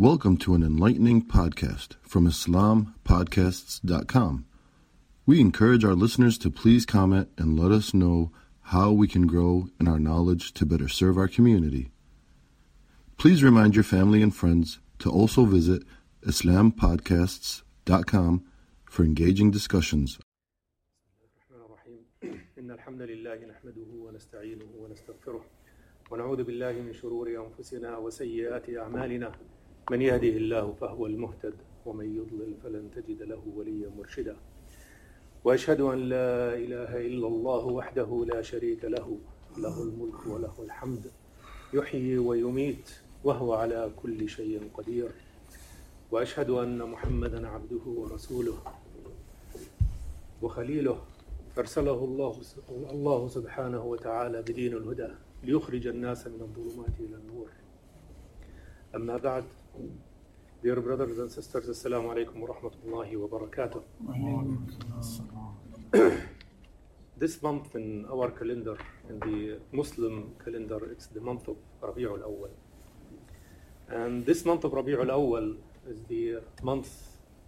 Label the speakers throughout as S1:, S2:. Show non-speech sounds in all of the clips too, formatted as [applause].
S1: Welcome to an enlightening podcast from IslamPodcasts.com. We encourage our listeners to please comment and let us know how we can grow in our knowledge to better serve our community. Please remind your family and friends to also visit IslamPodcasts.com for engaging discussions
S2: الرحمن الرحيم إن الحمد لله نحمده ونستعينه ونستغفره ونعوذ بالله من شرور أنفسنا وسيئات أعمالنا من يهده الله فهو المهتد ومن يضلل فلن تجد له وليا مرشدا. وأشهد أن لا إله إلا الله وحده لا شريك له له الملك وله الحمد يحيي ويميت وهو على كل شيء قدير. وأشهد أن محمدا عبده ورسوله. وخليله أرسله الله الله سبحانه وتعالى بدين الهدى ليخرج الناس من الظلمات إلى النور. أما بعد Dear brothers and sisters, Assalamu alaikum wa rahmatullahi wa barakatuh. This month in our calendar, in the Muslim calendar, it's the month of Rabi'ul Awwal. And this month of Rabi'ul Awwal is the month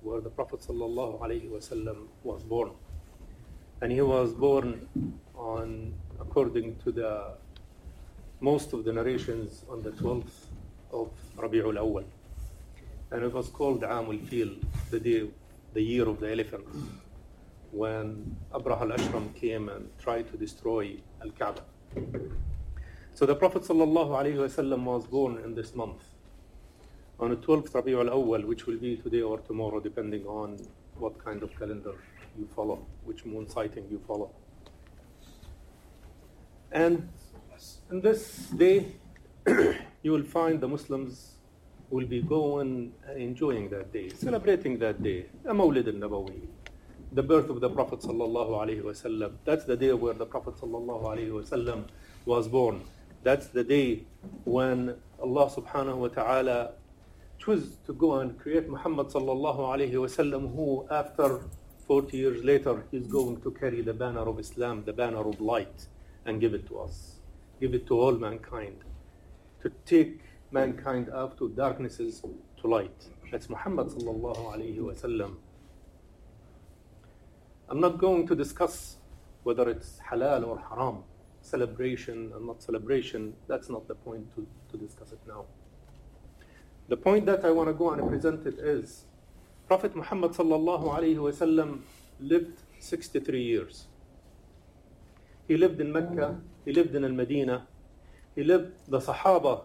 S2: where the Prophet sallallahu alaihi wasallam was born. And he was born on, according to the most of the narrations, on the 12th of Rabi'ul Awwal. And it was called Amul Fil, the day, the year of the elephant, when Abraha al-Ashram came and tried to destroy Al-Kaaba. So the Prophet wasallam was born in this month, on the 12th Rabi'ul Awwal, which will be today or tomorrow, depending on what kind of calendar you follow, which moon sighting you follow. And in this day, [clears throat] you will find the Muslims will be going and enjoying that day, celebrating that day, Mawlid al-Nabawi, the birth of the Prophet sallallahu alaihi wasallam. That's the day where the Prophet sallallahu alaihi wasallam was born. That's the day when Allah subhanahu wa ta'ala chose to go and create Muhammad sallallahu alaihi wasallam, who after 40 years later is going to carry the banner of Islam, the banner of light, and give it to us, give it to all mankind, to take mankind out of darknesses to light. That's Muhammad sallallahu alaihi wasallam. I'm not going to discuss whether it's halal or haram, celebration and not celebration. That's not the point to, to discuss it now. The point that I want to go and present it is Prophet Muhammad sallallahu alaihi wasallam lived 63 years. He lived in Mecca, he lived in Al-Medina, he lived, the Sahaba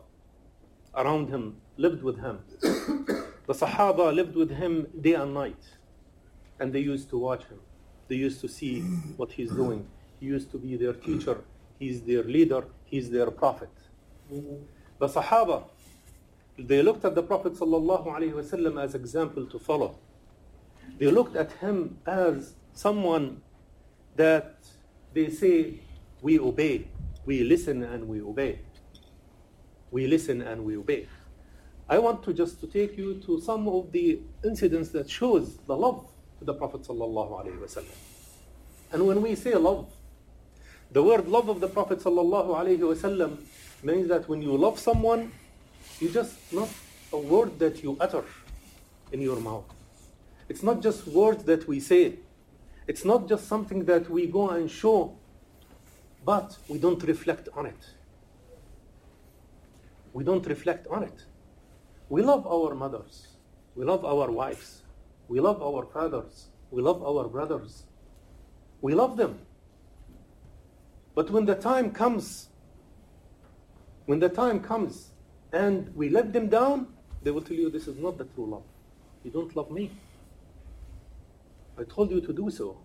S2: around him lived with him. the Sahaba lived with him day and night, and they used to watch him. They used to see what he's doing. He used to be their teacher, he's their leader, he's their prophet. The Sahaba, they looked at the Prophet ﷺ as example to follow. They looked at him as someone that they say, we obey, we listen and we obey. We listen and we obey. I want to just to take you to some of the incidents that shows the love to the Prophet ﷺ. And when we say love, the word love of the Prophet ﷺ means that when you love someone, you just not a word that you utter in your mouth. It's not just words that we say. It's not just something that we go and show, but we don't reflect on it. We don't reflect on it. We love our mothers. We love our wives. We love our fathers. We love our brothers. We love them. But when the time comes, when the time comes and we let them down, they will tell you this is not the true love. You don't love me. I told you to do so,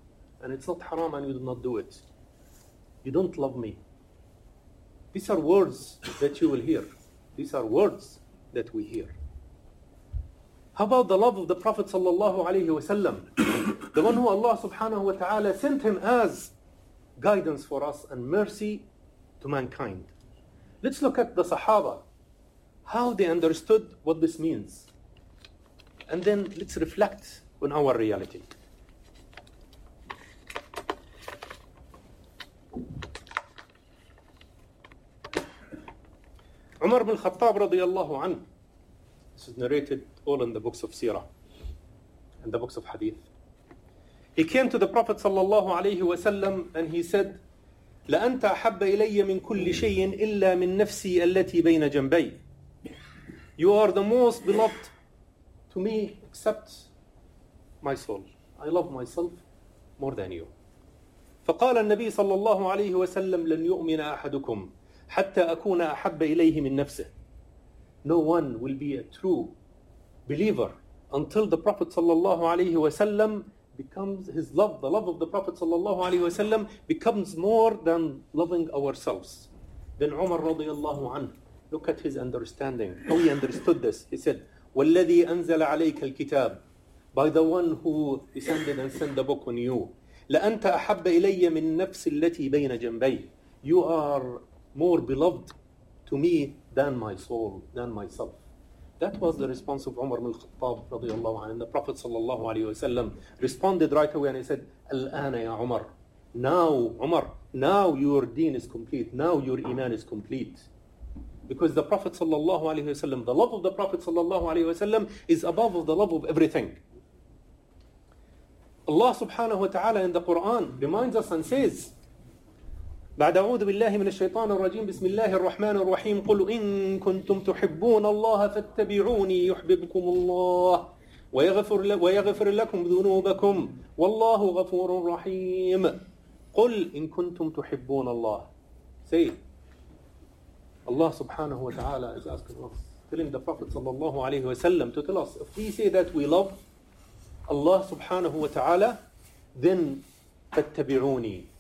S2: and it's not haram and you do not do it. You don't love me. These are words that you will hear. These are words that we hear. How about the love of the Prophet sallallahu alaihi wasallam, the one who Allah subhanahu wa ta'ala sent him as guidance for us and mercy to mankind. Let's look at the Sahaba, how they understood what this means. And then let's reflect on our reality. Umar bin Khattab radiallahu anhu It's narrated all in the books of Sirah and the books of Hadith. He came to the Prophet sallallahu alaihi wasallam and he said, لأنت أحب إلي من كل شيء إلا من نفسي التي بين جنبي. You are the most beloved to me except my soul. I love myself more than you. فقال النبي صلى الله عليه وسلم لن يؤمن أحدكم حتى أكون أحب إليه من نفسه. No one will be a true believer until the Prophet صلى الله عليه وسلم becomes his love, the love of the Prophet sallallahu alaihi wasallam becomes more than loving ourselves. Then Umar radiallahu anhu, look at his understanding, how he understood this. He said, وَالَّذِي أَنزَلَ عَلَيْكَ الْكِتَابِ By the one who descended and sent the book on you. لَأَنْتَ أَحَبَّ إِلَيَّ مِن نَفْسِ الَّتِي بَيْنَ جَنْبَيْ You are more beloved to me than my soul, than myself. That was the response of Umar ibn al-Khattab radiallahu anhu. And the Prophet sallallahu alayhi wasallam responded right away and he said, Al-ana ya Umar. Now, Umar, now your deen is complete. Now your iman is complete. Because the Prophet sallallahu alayhi wasallam, the love of the Prophet sallallahu alayhi wasallam is above of the love of everything. Allah subhanahu wa ta'ala in the Quran reminds us and says, بعد أعوذ بالله من الشيطان الرجيم. بسم الله الرحمن الرحيم. قل إن كنتم تحبون الله فاتبعوني يحببكم الله ويغفر, ويغفر لكم ذنوبكم. والله غفور رحيم. قل إن كنتم تحبون الله. Allah subhanahu wa ta'ala is asking us telling the Prophet sallallahu alayhi wa sallam to tell us if we say that we love Allah wa ta'ala then فاتبعوني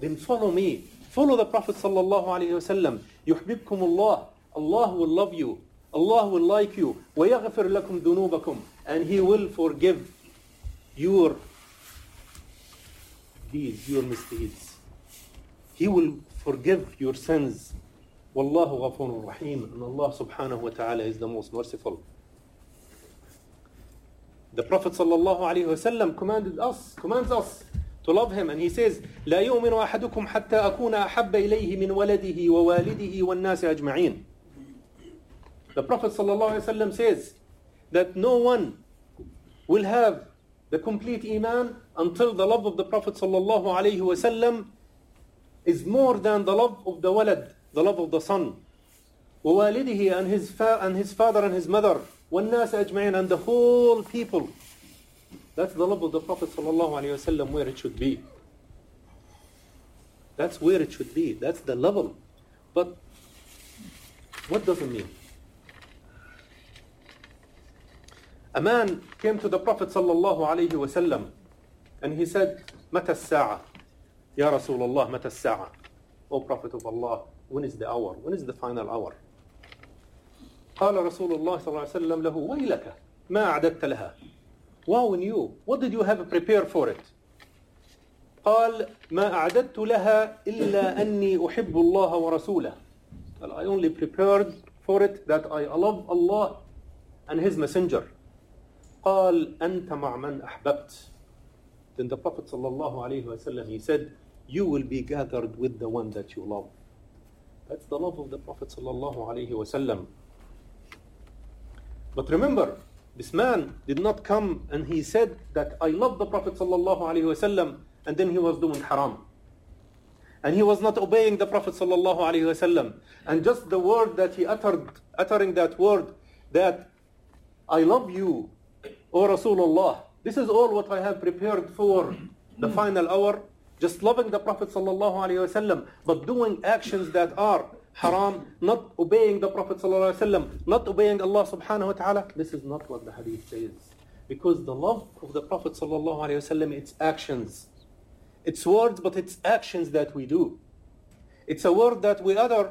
S2: then follow me. Follow the Prophet sallallahu alaihi wasallam. يحببكم الله. Allah will love you. Allah will like you. ويغفر لكم ذنوبكم. And He will forgive your deeds, your misdeeds. He will forgive your sins. والله غفور رحيم. And Allah subhanahu wa ta'ala is the most merciful. The Prophet sallallahu alaihi wasallam commanded us, commands us to love him. And he says, لا يؤمن أحدكم حتى أكون أحب إليه من ولده ووالده والناس أجمعين. The Prophet ﷺ says that no one will have the complete iman until the love of the Prophet ﷺ is more than the love of the walad, the love of the son. ووالده and his, fa- and his father and his mother. والناس أجمعين and the whole people. That's the love of the Prophet ﷺ where it should be. That's where it should be. That's the level. But what does it mean? A man came to the Prophet ﷺ and he said, متى الساعة? Ya Rasulullah, متى الساعة? O Prophet of Allah, when is the hour? When is the final hour? قال رسول الله صلى الله عليه وسلم له ويلك ما أعددت لها In you. What did you have prepared for it? قال ما أعددت لها إلا أني أحب الله ورسوله. Well, I only prepared for it that I love Allah and His Messenger. قال أنت مع من أحببت. Then the Prophet صلى الله عليه وسلم he said, you will be gathered with the one that you love. That's the love of the Prophet صلى الله عليه وسلم. But remember, this man did not come and he said that I love the Prophet sallallahu and then he was doing haram. And he was not obeying the Prophet sallallahu. And just the word that he uttered, uttering that word that I love you, O Rasulullah. This is all what I have prepared for the final hour. Just loving the Prophet sallallahu but doing actions that are haram, not obeying the Prophet ﷺ, not obeying Allah subhanahu wa ta'ala, this is not what the hadith says. Because the love of the Prophet ﷺ, it's actions. It's words, but it's actions that we do. It's a word that we utter,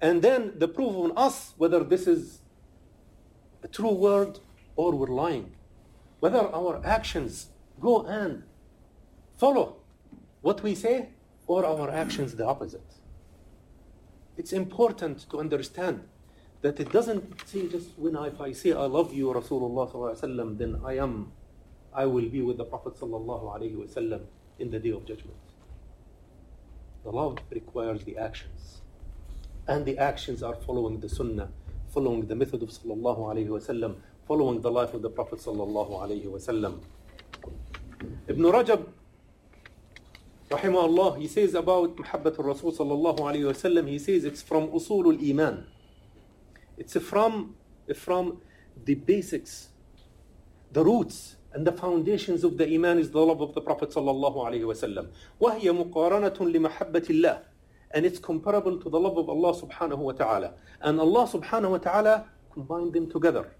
S2: and then the proof on us whether this is a true word or we're lying. Whether our actions go and follow what we say or our actions the opposite it's important to understand that it doesn't say just when I, if I say I love you, Rasulullah then I am, I will be with the Prophet alaihi wasallam in the day of judgment. The love requires the actions, and the actions are following the Sunnah, following the method of sallallahu alayhi wasallam, following the life of the Prophet sallallahu alayhi wasallam. Ibn Rajab, rahimahullah, he says about Muhabbat al-Rasul sallallahu alayhi wasallam, he says it's from usul al-iman. It's from, from the basics, the roots and the foundations of the iman is the love of the Prophet sallallahu alayhi wasallam. وهي مقارنة لمحبة الله and it's comparable to the love of Allah subhanahu wa ta'ala. And Allah subhanahu wa ta'ala combined them together.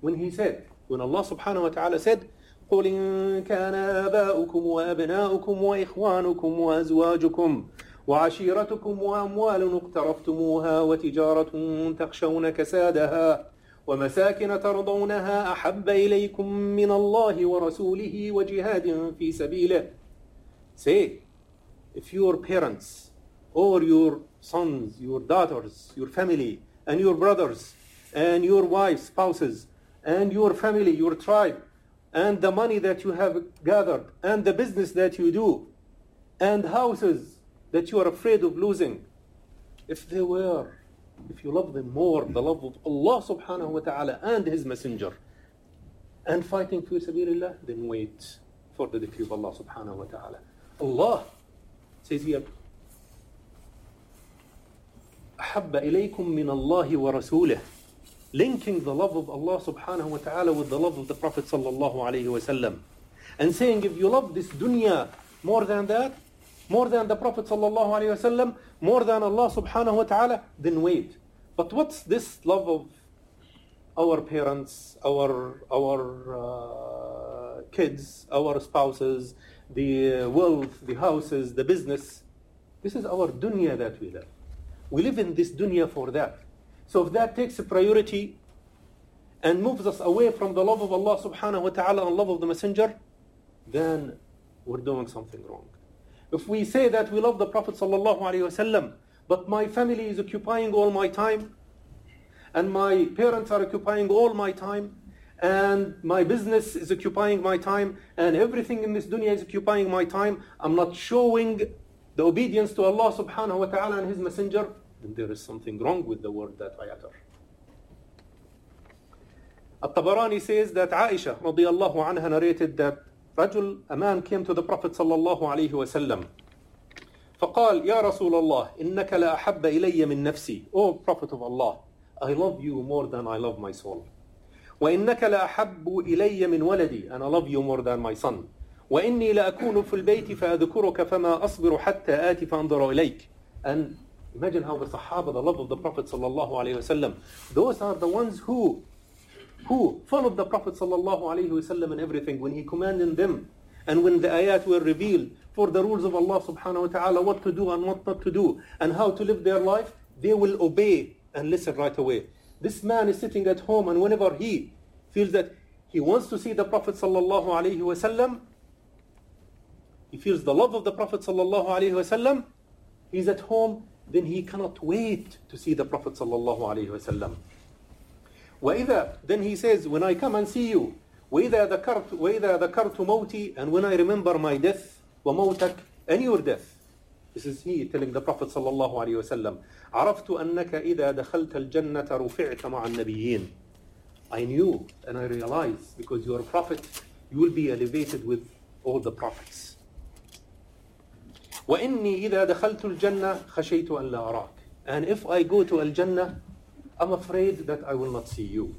S2: When He said, when Allah subhanahu wa ta'ala said, قل إن كان آباؤكم وأبناؤكم وإخوانكم وأزواجكم وعشيرتكم وأموال اقترفتموها وتجارة تخشون كسادها ومساكن ترضونها أحب إليكم من الله ورسوله وجهاد في سبيله. Say, if your parents or your sons, your daughters, your family, and your brothers, and your wives, spouses, and your family, your tribe, and the money that you have gathered, and the business that you do, and houses that you are afraid of losing, if they were, if you love them more, the love of Allah subhanahu wa ta'ala and His Messenger, and fighting for sabilillah, then wait for the decree of Allah subhanahu wa ta'ala. Allah says here, أحب إليكم من الله ورسوله linking the love of Allah subhanahu wa ta'ala with the love of the Prophet sallallahu alayhi wa sallam. And saying if you love this dunya more than that more than the Prophet sallallahu alayhi wa sallam more than Allah subhanahu wa ta'ala then wait. But what's this love of our parents our our uh, kids our spouses the wealth the houses the business? This is our dunya that we live we live in this dunya for that. So if that takes a priority and moves us away from the love of Allah subhanahu wa ta'ala and love of the Messenger, then we're doing something wrong. If we say that we love the Prophet sallallahu alaihi wasallam, but my family is occupying all my time, and my parents are occupying all my time, and my business is occupying my time, and everything in this dunya is occupying my time, I'm not showing the obedience to Allah subhanahu wa ta'ala and His Messenger, then there is something wrong with the word that I utter. At-Tabarani says that Aisha radiallahu anha narrated that رجل, a man came to the Prophet sallallahu alayhi wa sallam فقال يا رسول الله إنك لا أحب إلي من نفسي O Prophet of Allah I love you more than I love my soul وإنك لا أحب إلي من ولدي and I love you more than my son وإني لأكون في البيت فأذكرك فما أصبر حتى آتي فأنظر إليك and imagine how the Sahaba the love of the Prophet wasallam those are the ones who who followed the Prophet wasallam in everything. When he commanded them and when the ayat were revealed for the rules of Allah subhanahu wa ta'ala what to do and what not to do and how to live their life they will obey and listen right away. This man is sitting at home and whenever he feels that he wants to see the Prophet sallallahu alayhi wasallam he feels the love of the Prophet sallallahu alaihi wasallam, he's at home, then he cannot wait to see the Prophet sallallahu alaihi wasallam. وإذا then he says, when I come and see you, وإذا ذكرت وإذا ذكرت موتي and when I remember my death وموتك and your death. This is he telling the Prophet صلى الله عليه وسلم عرفت أنك إذا دخلت الجنة رفعت مع النبيين. I knew and I realized because you are a prophet, you will be elevated with all the prophets. وإني إذا دخلت الجنة خشيت أن لا أراك. And if I go to Al-Jannah, I'm afraid that I will not see you.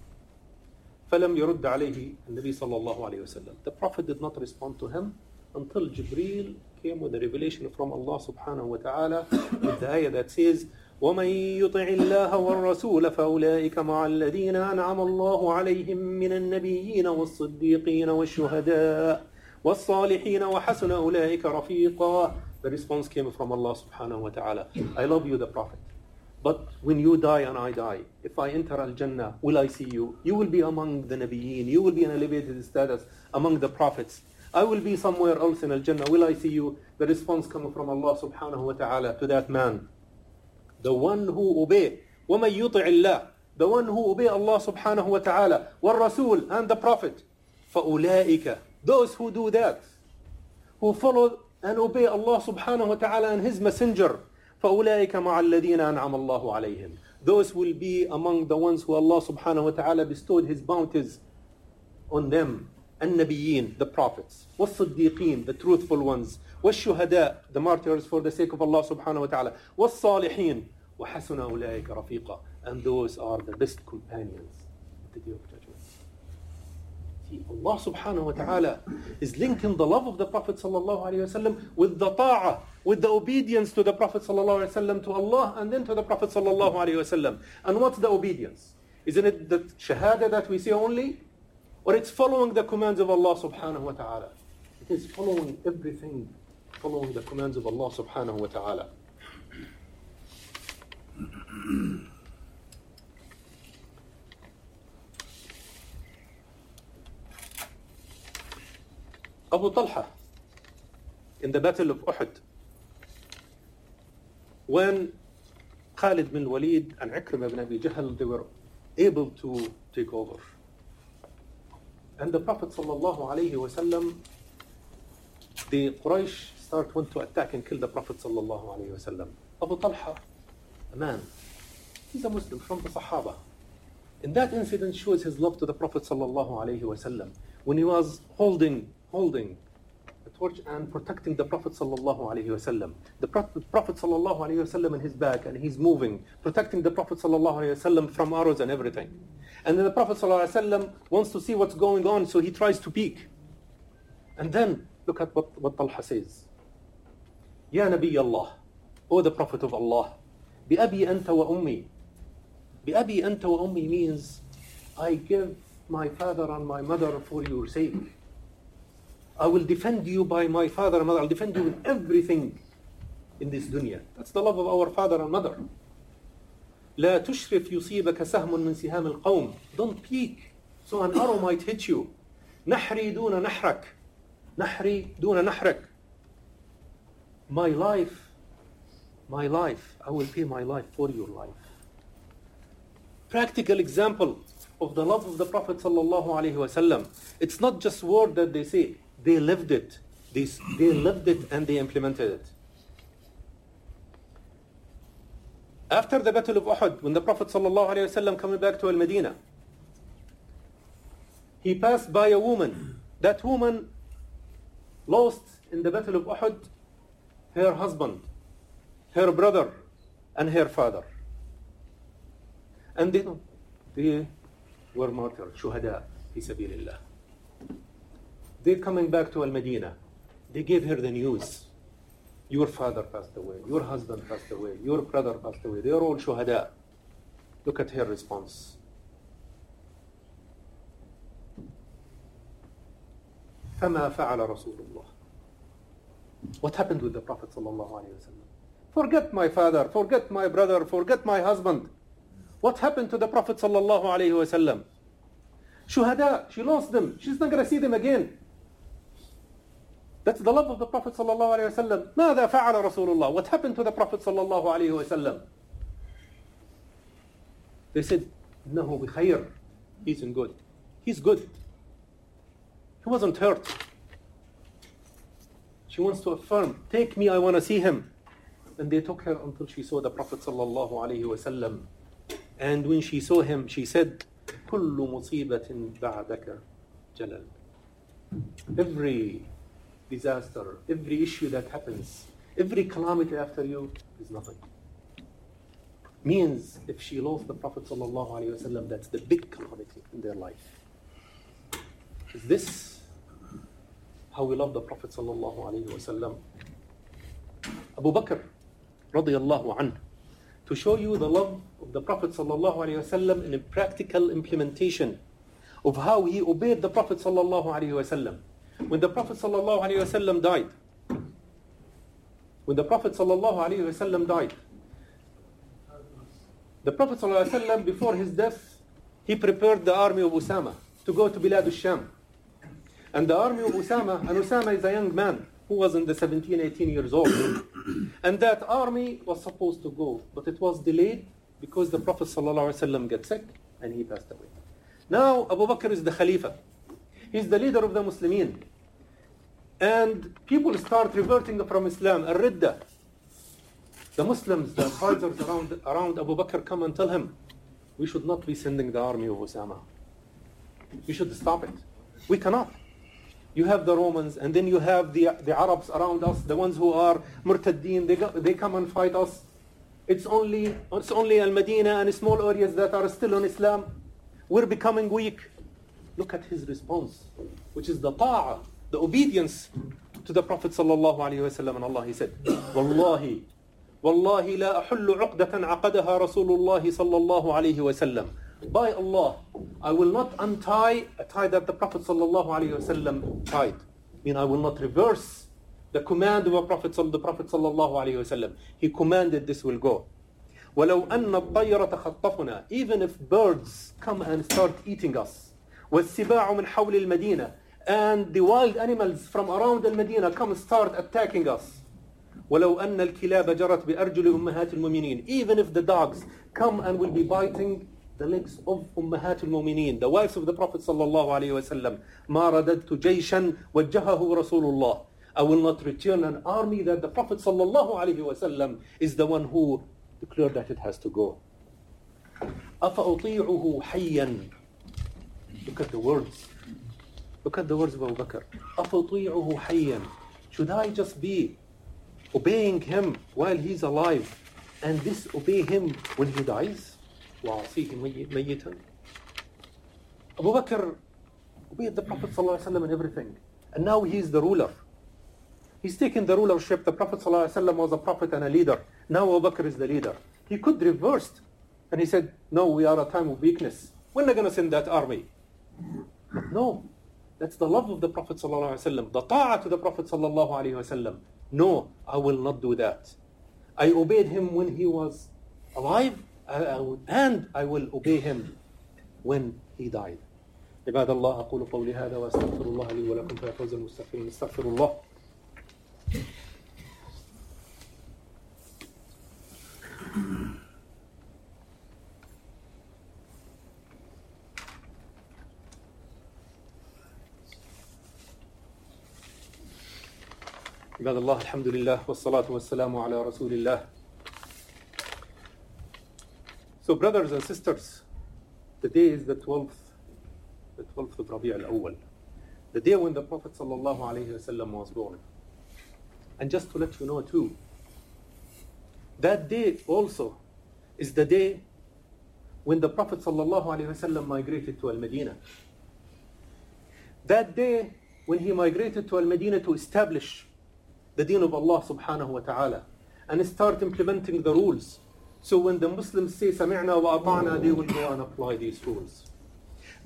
S2: فلم يرد عليه النبي صلى الله عليه وسلم. The Prophet did not respond to him until Jibreel came with a revelation from Allah subhanahu wa ta'ala with the ayah that says ومن يطع الله والرسول فأولئك مع الذين أنعم الله عليهم من النبيين والصديقين والشهداء والصالحين وحسن أولئك رفيقا The response came from Allah subhanahu wa ta'ala. I love you, the Prophet. But when you die and I die, if I enter Al-Jannah, will I see you? You will be among the Nabiyeen. You will be in elevated status among the prophets. I will be somewhere else in Al-Jannah. Will I see you? The response coming from Allah subhanahu wa ta'ala to that man. The one who obey. وَمَن يُطِعِ اللَّهِ The one who obey Allah subhanahu wa ta'ala. وَالرَّسُولِ And the Prophet. فَأُولَٰئِكَ Those who do that. Who follow and obey Allah subhanahu wa ta'ala and His Messenger. فَأُولَٰئِكَ مَعَ الَّذِينَ أَنْعَمَ اللَّهُ عَلَيْهِمْ those will be among the ones who Allah subhanahu wa ta'ala bestowed His bounties on them. النبيين, the prophets, والصديقين, the truthful ones, والشهداء, the martyrs for the sake of Allah subhanahu wa ta'ala, والصالحين, وحسن أولئك رفيقا, and those are the best companions at the day of judgment. Allah subhanahu wa ta'ala is linking the love of the Prophet sallallahu alayhi wasallam with the ta'ah, with the obedience to the Prophet sallallahu alayhi wasallam to Allah and then to the Prophet sallallahu alayhi wasallam. And what's the obedience? Isn't it the shahada that we see only? Or it's following the commands of Allah subhanahu wa ta'ala? It is following everything, following the commands of Allah subhanahu wa ta'ala. Abu Talha in the Battle of Uhud, when Khalid bin Walid and Ikrimah bin Abi Jahl, they were able to take over. And the Prophet wasallam, the Quraysh start went to attack and kill the Prophet wasallam. Abu Talha, a man, he's a Muslim from the Sahaba. And that incident shows his love to the Prophet wasallam when he was holding holding a torch and protecting the Prophet sallallahu The Prophet sallallahu in his back and he's moving, protecting the Prophet sallallahu alaihi wasallam from arrows and everything. And then the Prophet sallallahu alaihi wasallam wants to see what's going on, so he tries to peek. And then look at what, what Talha says. Ya Nabi Allah, O the Prophet of Allah, bi abi anta wa ummi. Bi abi anta wa ummi means I give my father and my mother for your sake. I will defend you by my father and mother. I'll defend you in everything in this dunya. That's the love of our father and mother. لا تشرف يصيبك سهم من سهام القوم. Don't peek so an arrow might hit you. نحري دون نحرك. نحري دون نحرك. My life, my life, I will pay my life for your life. Practical example of the love of the Prophet sallallahu alaihi wasallam. It's not just word that they say. They lived it. They, they lived it and they implemented it. After the Battle of Uhud, when the Prophet ﷺ coming back to Al-Medina, he passed by a woman. That woman lost in the Battle of Uhud her husband, her brother, and her father. And they, they were martyred, shuhada, fi sabilillah. They're coming back to Al Medina. They gave her the news. Your father passed away. Your husband passed away. Your brother passed away. They're all shuhada. Look at her response. فما فعل رسول الله What happened with the Prophet صلى الله عليه وسلم? Forget my father, forget my brother, forget my husband. What happened to the Prophet صلى الله عليه وسلم? Shuhada, she lost them. She's not going to see them again. That's the love of the Prophet صلى الله عليه وسلم. ماذا فعل رسول الله? What happened to the Prophet صلى الله عليه وسلم? They said, إنه بخير. He's in good. He's good. He wasn't hurt. She wants to affirm, take me, I want to see him. And they took her until she saw the Prophet sallallahu alaihi wasallam. And when she saw him, she said, كل مصيبة بعدك جلل. Every disaster, every issue that happens, every calamity after you is nothing. Means if she lost the Prophet wasallam, that's the big calamity in their life. Is this how we love the Prophet wasallam? Abu Bakr radiallahu anhu to show you the love of the Prophet wasallam in a practical implementation of how he obeyed the Prophet sallallahu alaihi wasallam. When the Prophet wasallam died, when the Prophet wasallam died, the Prophet wasallam before his death, he prepared the army of Usama to go to Bilad al-Sham. And the army of Usama, and Usama is a young man who was in the 17, 18 years old. [coughs] and that army was supposed to go, but it was delayed because the Prophet ﷺ got sick and he passed away. Now Abu Bakr is the Khalifa. He's the leader of the Muslimin. And people start reverting from Islam, al-Ridda. The Muslims, the advisors around, around Abu Bakr come and tell him, we should not be sending the army of Osama. We should stop it. We cannot. You have the Romans, and then you have the, the Arabs around us, the ones who are murtaddeen, they, go, they come and fight us. It's only, it's only Al-Medina and small areas that are still on Islam. We're becoming weak. Look at his response, which is the ta'ah, the obedience to the Prophet sallallahu alaihi wasallam. And Allah, he said, Wallahi, Wallahi la ahullu uqdatan aqadaha Rasulullah sallallahu alaihi wasallam. By Allah, I will not untie a tie that the Prophet sallallahu alaihi wasallam tied. I mean, I will not reverse the command of a Prophet, the Prophet sallallahu alaihi wasallam. He commanded this will go. ولو أن الطير تخطفنا even if birds come and start eating us والسباع من حول المدينة and the wild animals from around Medina come start attacking us ولو أن الكلاب جرت بأرجل أمهات المؤمنين even if the dogs come and will be biting the legs of أمهات المؤمنين the wives of the Prophet صلى الله عليه وسلم ما رددت جيشا وجهه رسول الله I will not return an army that the Prophet صلى الله عليه وسلم is the one who declared that it has to go أفأطيعه حيا Look at the words Look at the words of Abu Bakr أفأطيعه حيا Should I just be obeying him while he's alive and disobey him when he dies وأعصيه ميتا Abu Bakr obeyed the Prophet ﷺ and everything and now he's the ruler He's taken the rulership. The Prophet ﷺ was a prophet and a leader. Now Abu Bakr is the leader. He could reverse. And he said, no, we are a time of weakness. We're not going to send that army. No. That's the love of the Prophet ﷺ. The ta'ah to the Prophet ﷺ. No, I will not do that. I obeyed him when he was alive and I will obey him when he died. عباد الله أقول قولي هذا وأستغفر الله لي ولكم فيا فوز المستغفرين استغفر الله عباد الله الحمد لله والصلاة والسلام على رسول الله So brothers and sisters, the day is the 12th, the 12th of Rabi' al-Awwal, the day when the Prophet sallallahu alaihi wasallam was born. And just to let you know too, that day also is the day when the Prophet ﷺ migrated to Al-Medina. That day when he migrated to Al-Medina to establish the deen of Allah subhanahu wa ta'ala and start implementing the rules. So when the Muslims say Sami'na wa ata'na, they will go and apply these rules.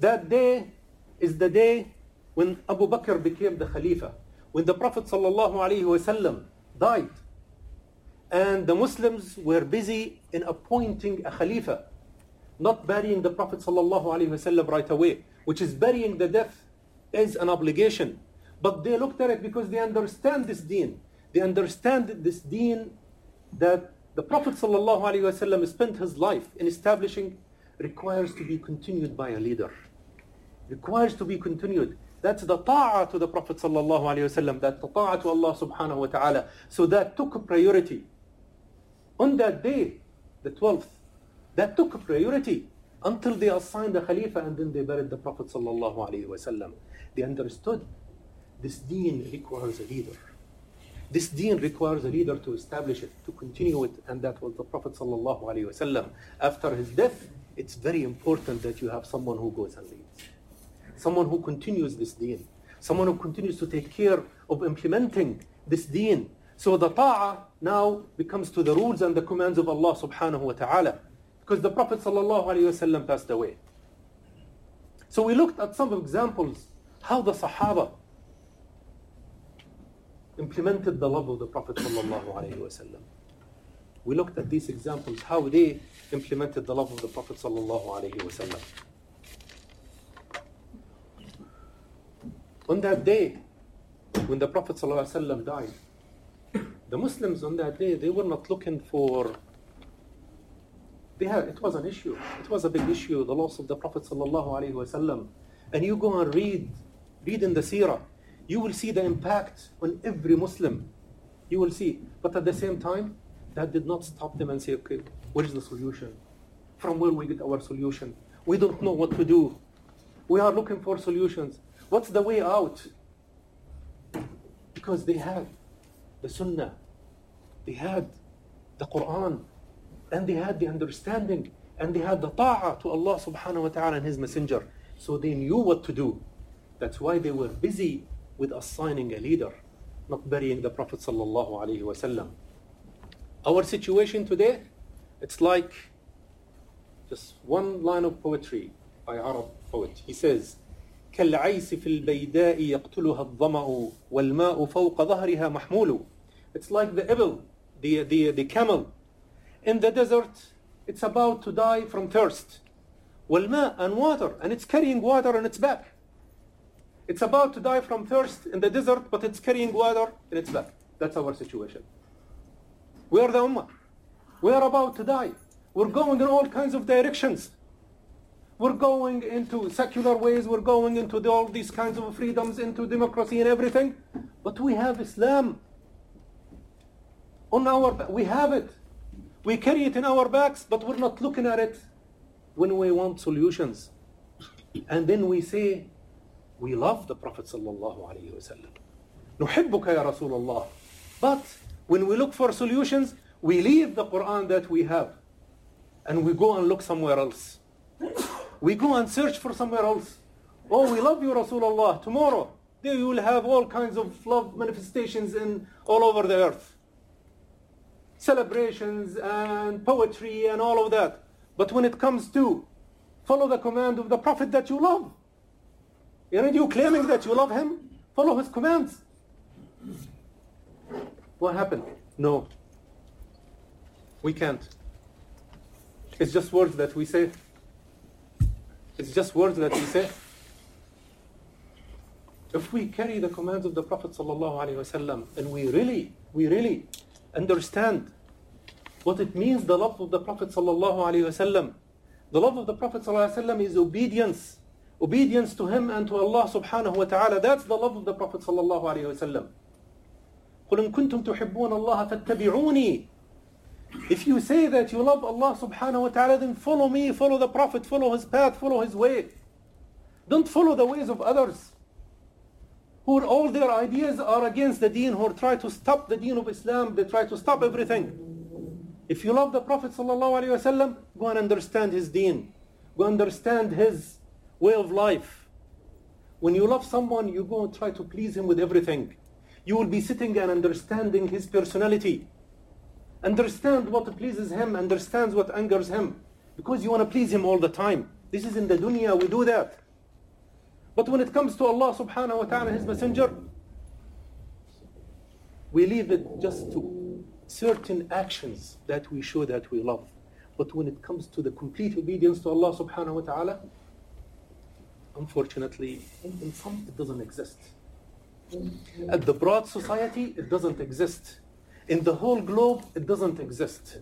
S2: That day is the day when Abu Bakr became the Khalifa, when the Prophet ﷺ died and the Muslims were busy in appointing a Khalifa, not burying the Prophet ﷺ right away, which is burying the death is an obligation. But they looked at it because they understand this deen. They understand this deen that the Prophet ﷺ spent his life in establishing requires to be continued by a leader. Requires to be continued. That's the ta'ah to the Prophet ﷺ, that the to Allah subhanahu wa ta'ala. So that took priority. On that day, the 12th, that took priority until they assigned the Khalifa and then they buried the Prophet wasallam. They understood this deen requires a leader. This deen requires a leader to establish it, to continue it, and that was the Prophet wasallam. After his death, it's very important that you have someone who goes and leads, someone who continues this deen, someone who continues to take care of implementing this deen so the ta'ah now becomes to the rules and the commands of Allah subhanahu wa ta'ala. Because the Prophet wasallam passed away. So we looked at some examples how the Sahaba implemented the love of the Prophet wasallam. We looked at these examples how they implemented the love of the Prophet wasallam. On that day, when the Prophet wasallam died, the Muslims on that day, they were not looking for. They had, it was an issue. It was a big issue, the loss of the Prophet wasallam. And you go and read, read in the seerah, you will see the impact on every Muslim. You will see. But at the same time, that did not stop them and say, okay, what is the solution? From where we get our solution? We don't know what to do. We are looking for solutions. What's the way out? Because they had the Sunnah, they had the Quran, and they had the understanding, and they had the ta'ah to Allah subhanahu wa ta'ala and His Messenger. So they knew what to do. That's why they were busy with assigning a leader, not burying the Prophet sallallahu alaihi wasallam. Our situation today, it's like just one line of poetry by Arab poet. He says, كالعيس في البيداء يقتلها الظمأ والماء فوق ظهرها محمول. It's like the ibil, the, the, the camel. In the desert, it's about to die from thirst. والماء and water, and it's carrying water on its back. It's about to die from thirst in the desert, but it's carrying water in its back. That's our situation. We are the Ummah. We are about to die. We're going in all kinds of directions. We're going into secular ways, we're going into the, all these kinds of freedoms, into democracy and everything. But we have Islam. On our we have it. We carry it in our backs, but we're not looking at it when we want solutions. And then we say, we love the Prophet sallallahu alaihi wasallam. نحبك يا رسول الله. But when we look for solutions, we leave the Quran that we have and we go and look somewhere else. We go and search for somewhere else. Oh, we love you, Rasulullah. Tomorrow, there you will have all kinds of love manifestations in all over the earth. Celebrations and poetry and all of that. But when it comes to follow the command of the Prophet that you love, aren't you claiming that you love him? Follow his commands. What happened? No. We can't. It's just words that we say. It's just words that we say. If we carry the commands of the Prophet ﷺ and we really, we really understand what it means, the love of the Prophet ﷺ, the love of the Prophet ﷺ is obedience. Obedience to him and to Allah subhanahu wa ta'ala. That's the love of the Prophet ﷺ. قل إن كنتم تحبون الله فاتبعوني if you say that you love Allah subhanahu wa ta'ala, then follow me, follow the Prophet, follow his path, follow his way. Don't follow the ways of others who all their ideas are against the deen, who try to stop the deen of Islam, they try to stop everything. If you love the Prophet sallallahu alaihi wasallam, go and understand his deen. Go understand his way of life. When you love someone, you go and try to please him with everything. You will be sitting and understanding his personality understand what pleases him, understands what angers him, because you want to please him all the time. This is in the dunya, we do that. But when it comes to Allah subhanahu wa ta'ala, His Messenger, we leave it just to certain actions that we show that we love. But when it comes to the complete obedience to Allah subhanahu wa ta'ala, unfortunately, in some it doesn't exist. At the broad society, it doesn't exist. In the whole globe, it doesn't exist.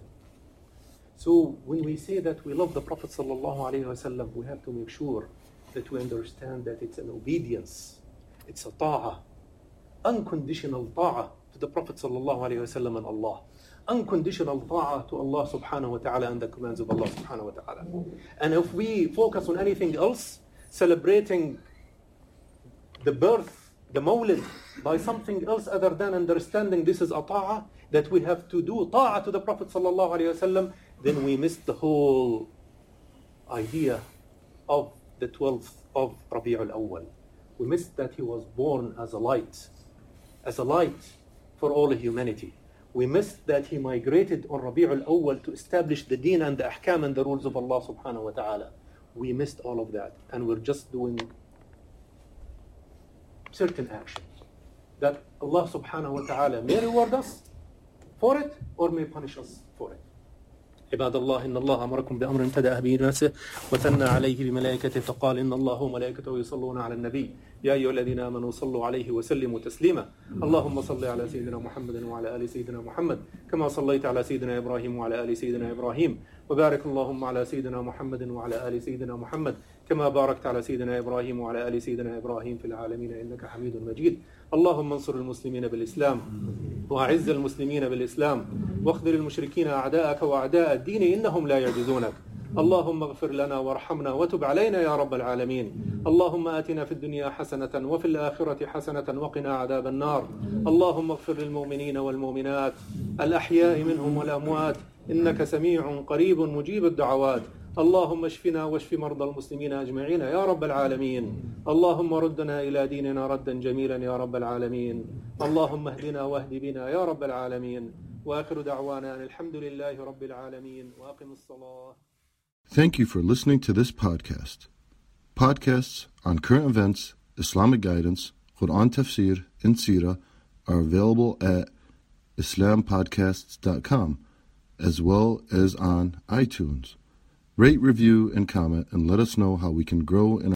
S2: So when we say that we love the Prophet ﷺ, we have to make sure that we understand that it's an obedience, it's a ta'ah, unconditional ta'ah to the Prophet ﷺ and Allah, unconditional ta'ah to Allah subhanahu wa ta'ala and the commands of Allah subhanahu wa ta'ala. And if we focus on anything else, celebrating the birth, the mawlid, by something else other than understanding this is a ta'ah, that we have to do ta'ah to the Prophet wasallam, then we miss the whole idea of the 12th of Rabi' al-Awwal. We miss that he was born as a light, as a light for all humanity. We missed that he migrated on Rabi' al-Awwal to establish the deen and the ahkam and the rules of Allah subhanahu wa ta'ala. We missed all of that and we're just doing certain actions that Allah subhanahu wa ta'ala may reward us for it or may punish us for it. عباد الله إن الله أمركم بأمر ابتدأ به نفسه وثنى عليه بملائكته فقال إن الله وملائكته يصلون على النبي يا أيها الذين آمنوا صلوا عليه وسلموا تسليما اللهم صل على سيدنا محمد وعلى آل سيدنا محمد كما صليت على سيدنا إبراهيم وعلى آل سيدنا إبراهيم وبارك اللهم على سيدنا محمد وعلى آل سيدنا محمد كما باركت على سيدنا إبراهيم وعلى آل سيدنا إبراهيم في العالمين إنك حميد مجيد. اللهم انصر المسلمين بالإسلام وأعز المسلمين بالإسلام واخذل المشركين أعداءك وأعداء الدين إنهم لا يعجزونك. اللهم اغفر لنا وارحمنا وتب علينا يا رب العالمين. اللهم آتنا في الدنيا حسنة وفي الآخرة حسنة وقنا عذاب النار. اللهم اغفر للمؤمنين والمؤمنات الأحياء منهم والأموات إنك سميع قريب مجيب الدعوات. اللهم اشفنا واشف مرضى المسلمين أجمعين يا رب العالمين. اللهم ردنا إلى ديننا ردا جميلا يا رب العالمين. اللهم اهدنا واهد بنا يا رب العالمين. وآخر دعوانا أن الحمد لله رب العالمين. وأقم الصلاة.
S1: Thank you for listening to this podcast. Podcasts on current events, Islamic guidance, Quran tafsir, and Sirah are available at islampodcasts.com as well as on iTunes. Rate, review, and comment, and let us know how we can grow in